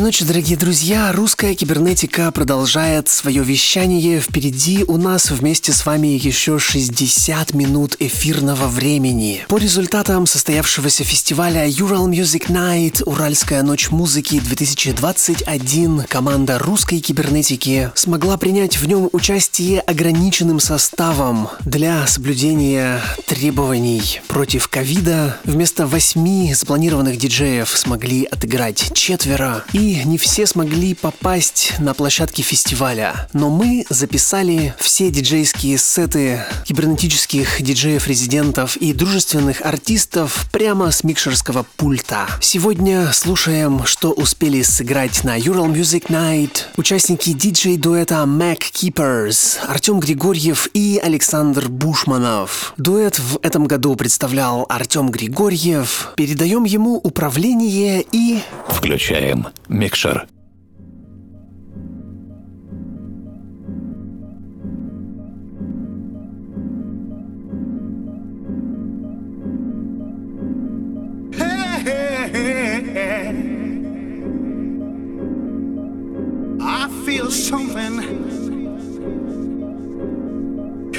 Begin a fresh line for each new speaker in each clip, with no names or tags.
Доброй ночи, дорогие друзья! Русская кибернетика продолжает свое вещание. Впереди у нас вместе с вами еще 60 минут эфирного времени. По результатам состоявшегося фестиваля Ural Music Night Уральская ночь музыки 2021 команда русской кибернетики смогла принять в нем участие ограниченным составом для соблюдения требований против ковида. Вместо восьми запланированных диджеев смогли отыграть четверо, и не все смогли попасть на площадки фестиваля. Но мы записали все диджейские сеты кибернетических диджеев-резидентов и дружественных артистов прямо с микшерского пульта. Сегодня слушаем, что успели сыграть на Ural Music Night участники диджей-дуэта Mac Keepers, Артем Григорьев и Александр Бушманов. Дуэт в этом году представлял Артем Григорьев. Передаем ему управление и...
Включаем микшер.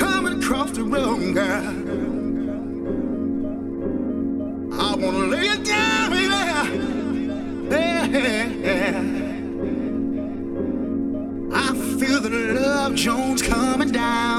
Coming across the room, girl. I wanna live. Jones coming down.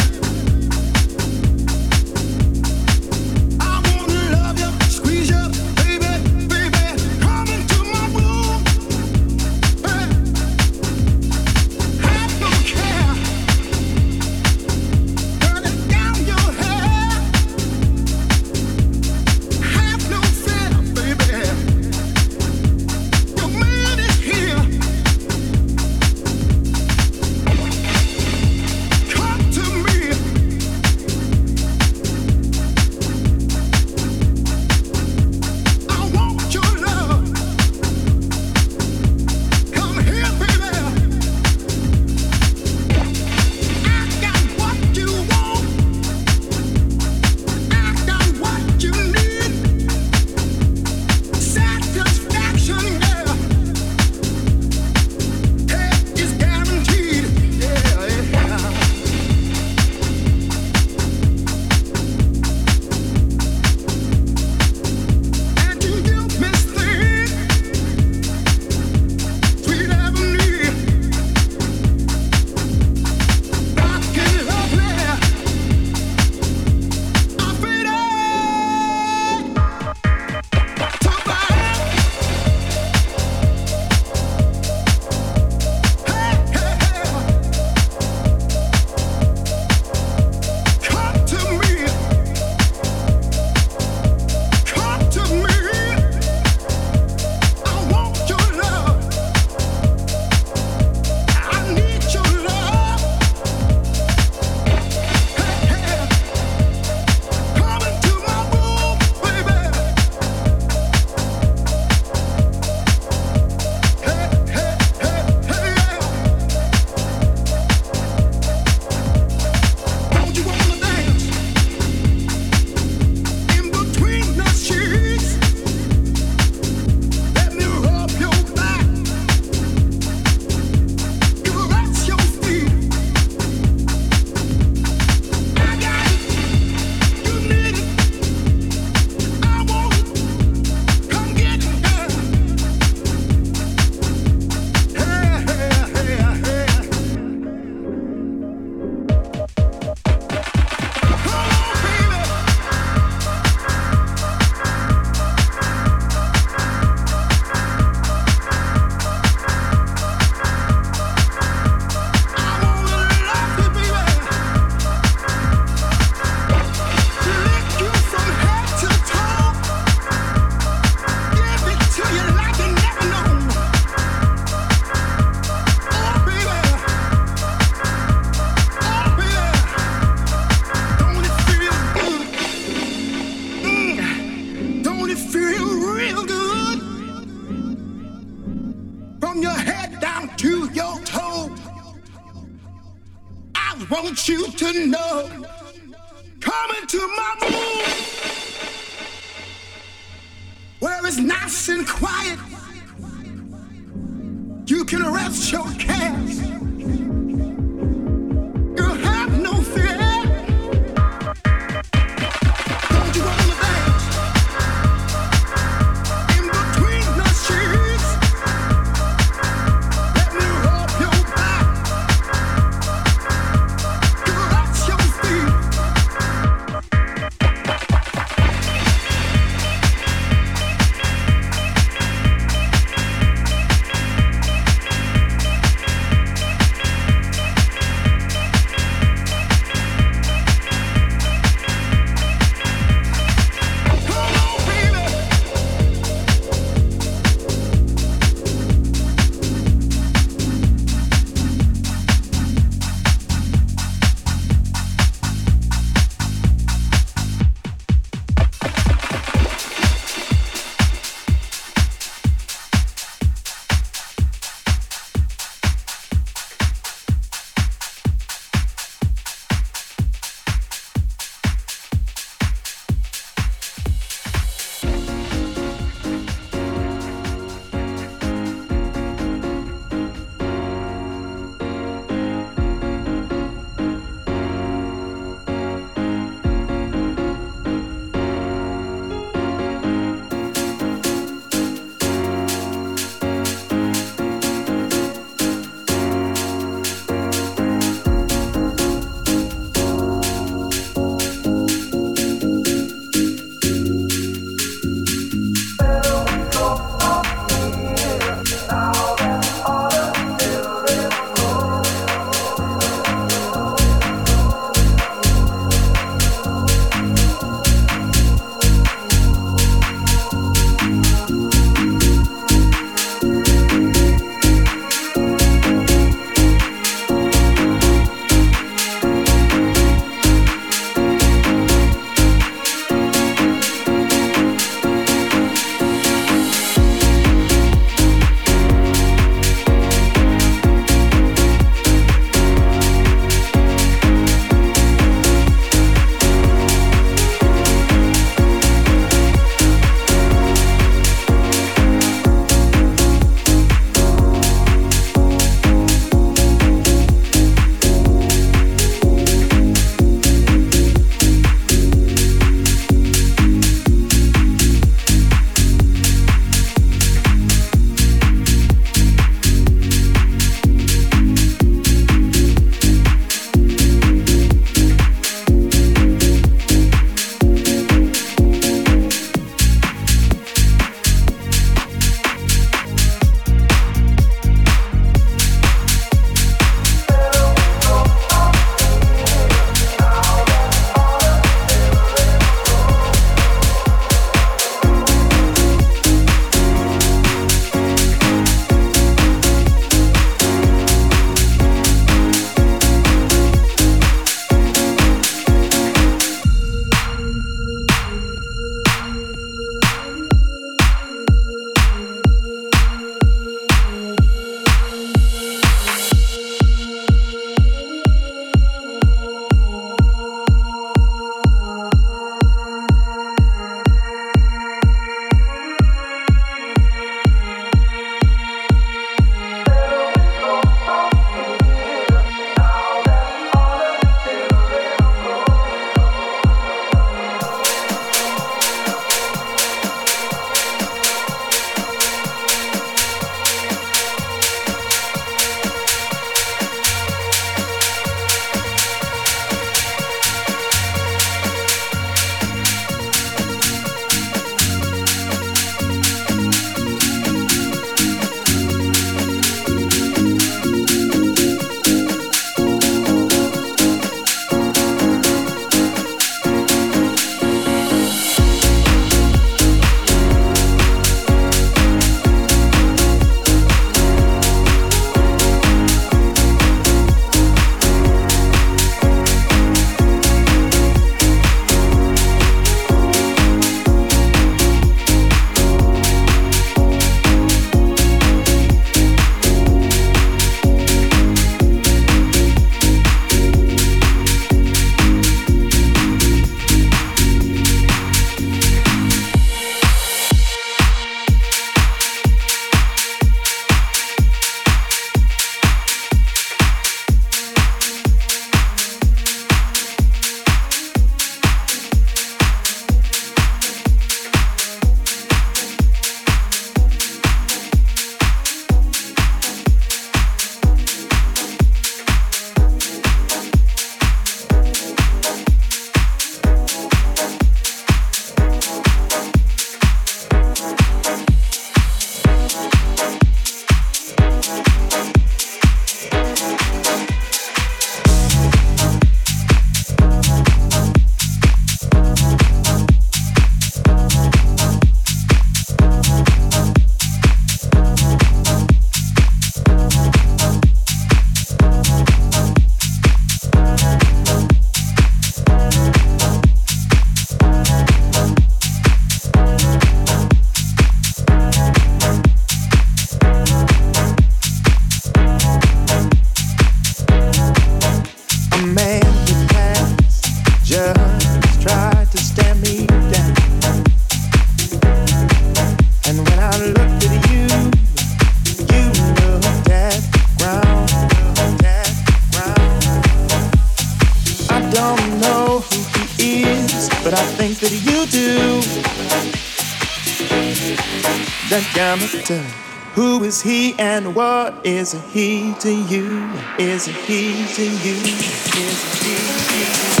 Is he to you? Is he to you? Is he to you?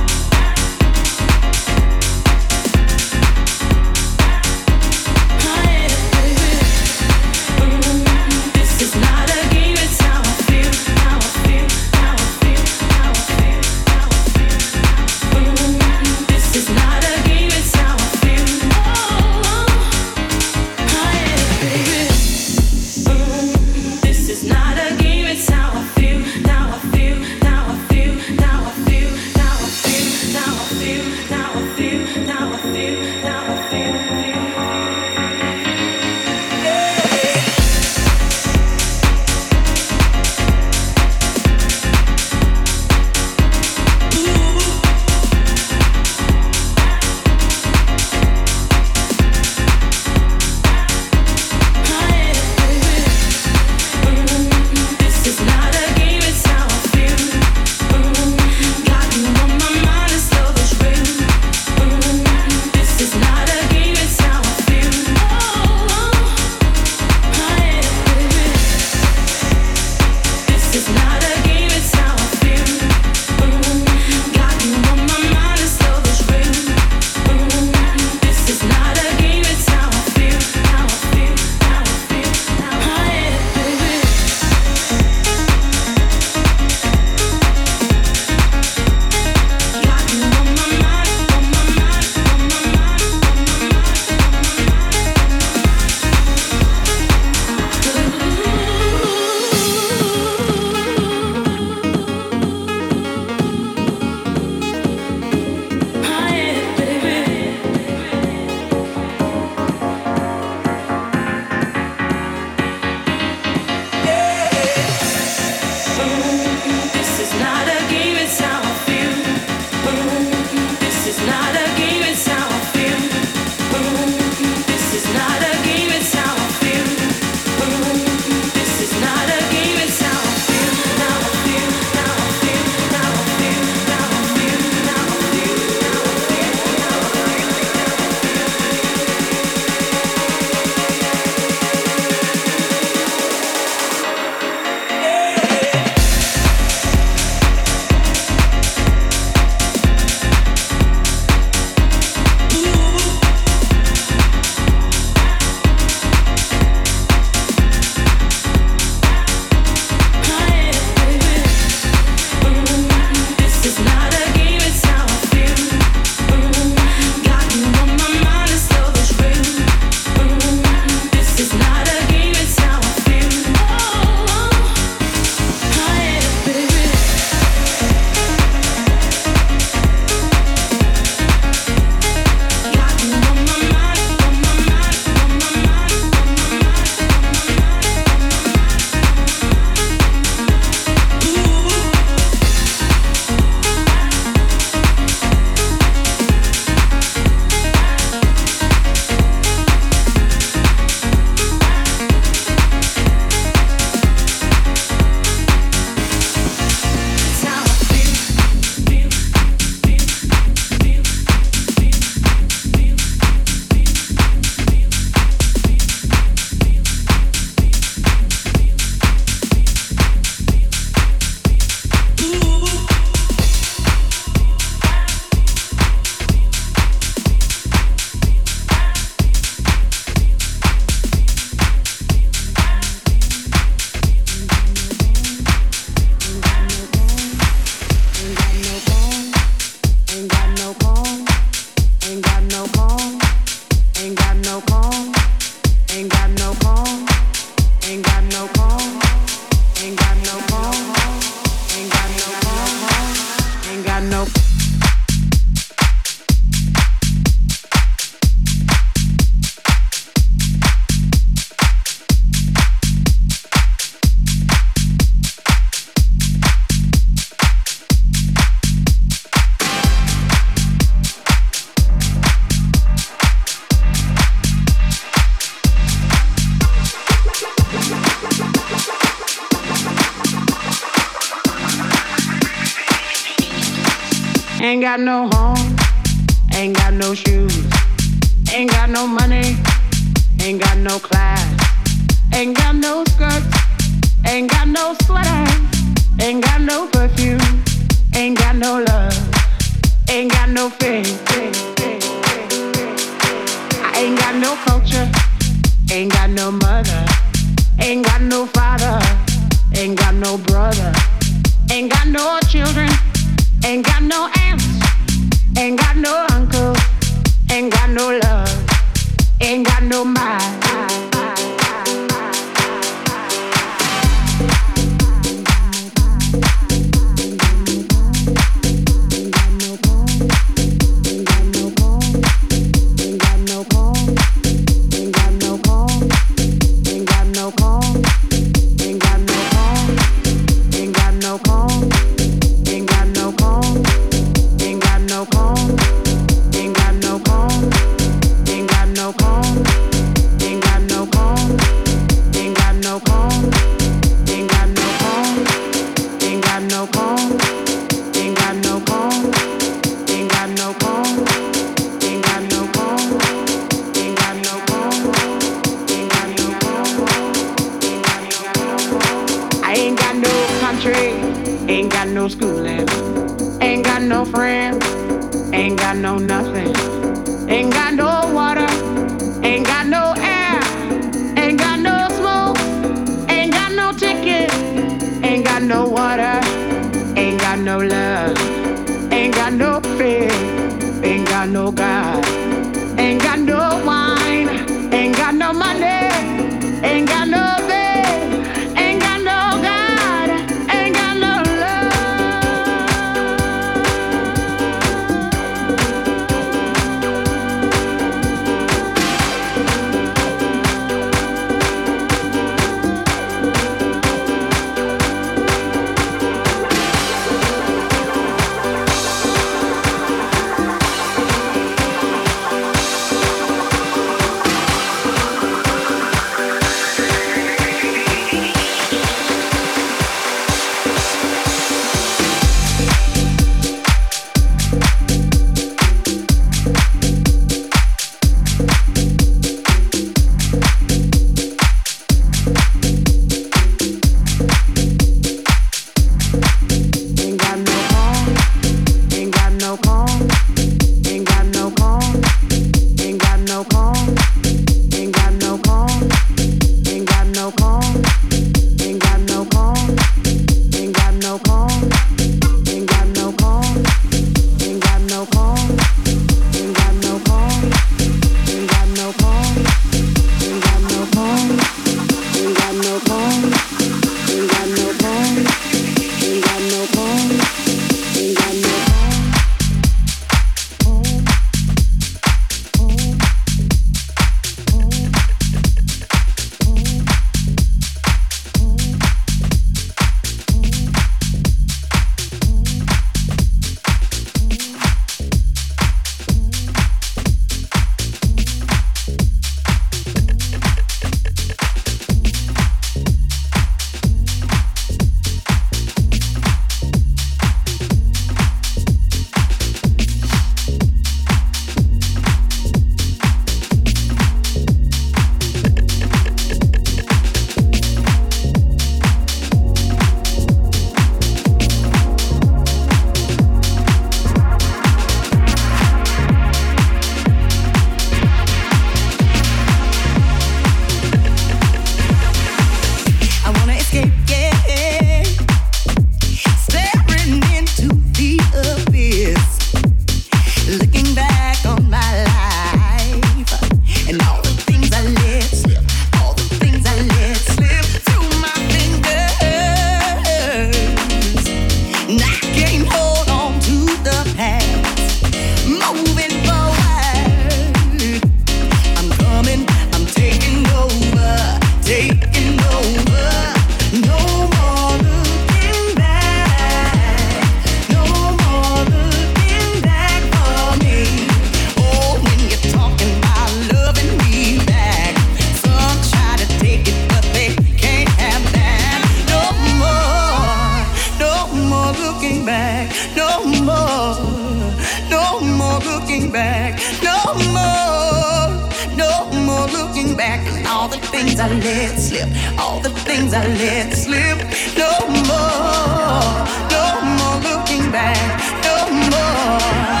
let slip, all the things I let slip. No more, no more looking back. No more,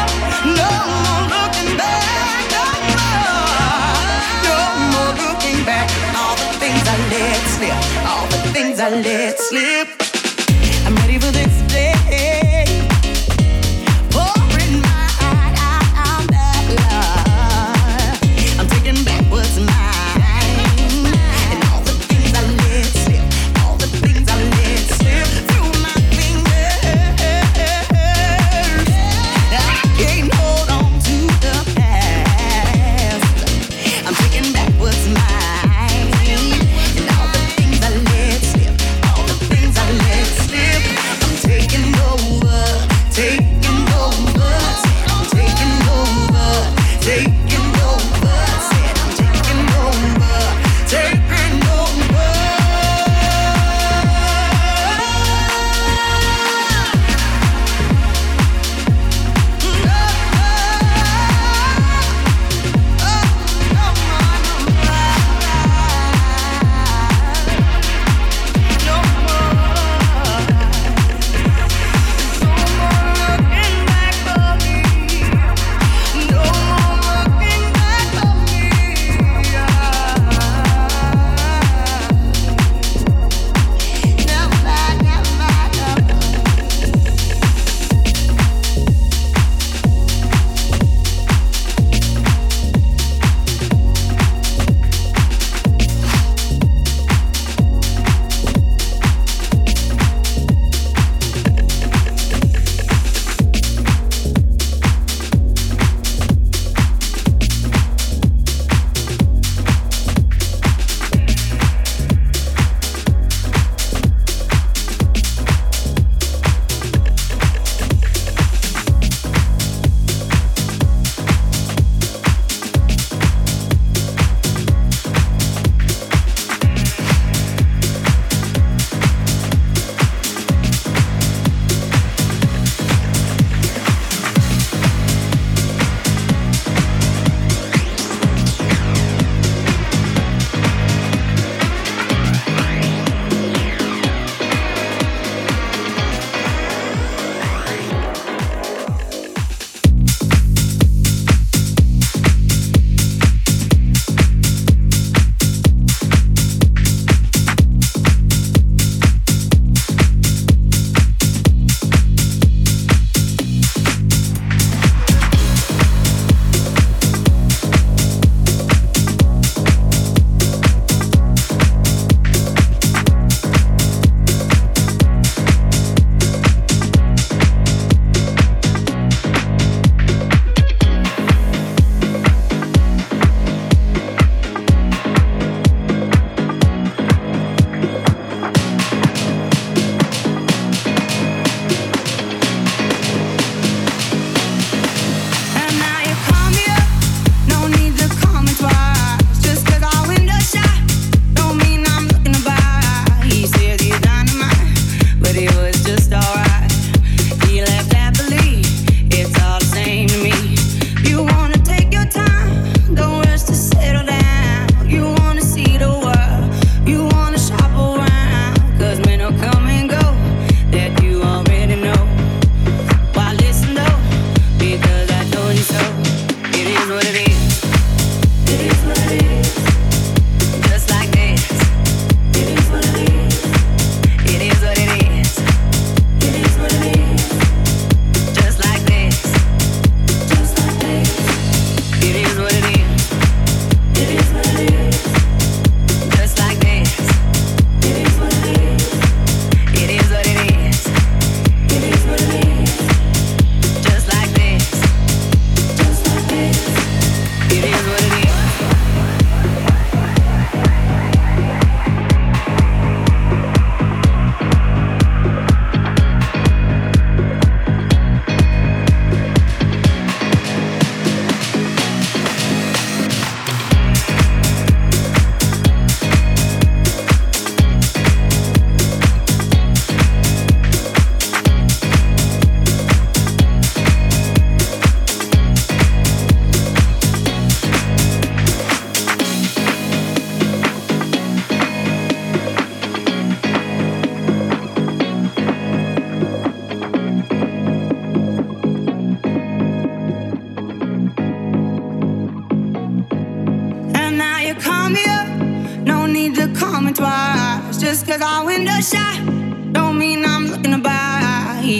no more looking back. No more, no more looking back. All the things I let slip, all the things I let slip.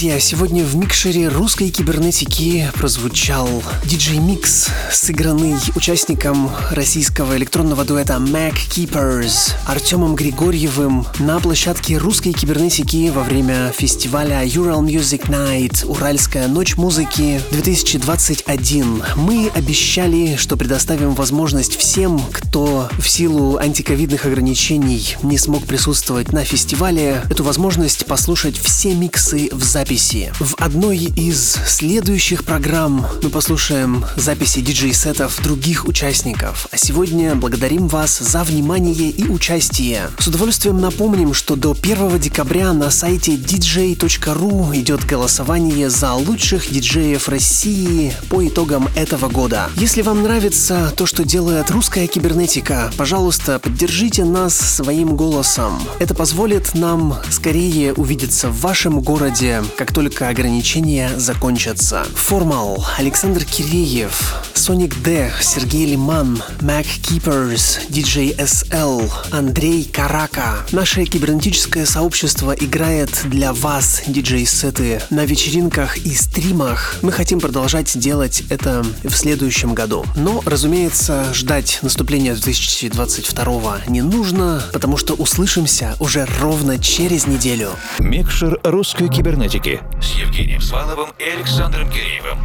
Друзья, сегодня в микшере русской кибернетики прозвучал диджей-микс, сыгранный участником российского электронного дуэта Mac Keepers Артемом Григорьевым на площадке русской кибернетики во время фестиваля Ural Music Night Уральская ночь музыки 2021. Мы обещали, что предоставим возможность всем, кто в силу антиковидных ограничений не смог присутствовать на фестивале, эту возможность послушать все миксы в записи. В одной из следующих программ мы послушаем записи диджей-сетов других участников. А сегодня благодарим вас за внимание и участие. С удовольствием напомним, что до 1 декабря на сайте dj.ru идет голосование за лучших диджеев России по итогам этого года. Если вам нравится то, что делает русская кибернетика, пожалуйста, поддержите нас своим голосом. Это позволит нам скорее увидеться в вашем городе, как только ограничения закончатся. Формал, Александр Киреев, Соник Д, Сергей Лиман, Mac Keepers, DJ SL, Андрей Карака. Наше кибернетическое сообщество играет для вас диджей-сеты на вечеринках и стримах. Мы хотим продолжать делать это в следующем году. Но, разумеется, ждать наступления 2022 не нужно, потому что услышимся уже ровно через неделю.
Микшер русской кибернетики с Евгением Сваловым и Александром Киреевым.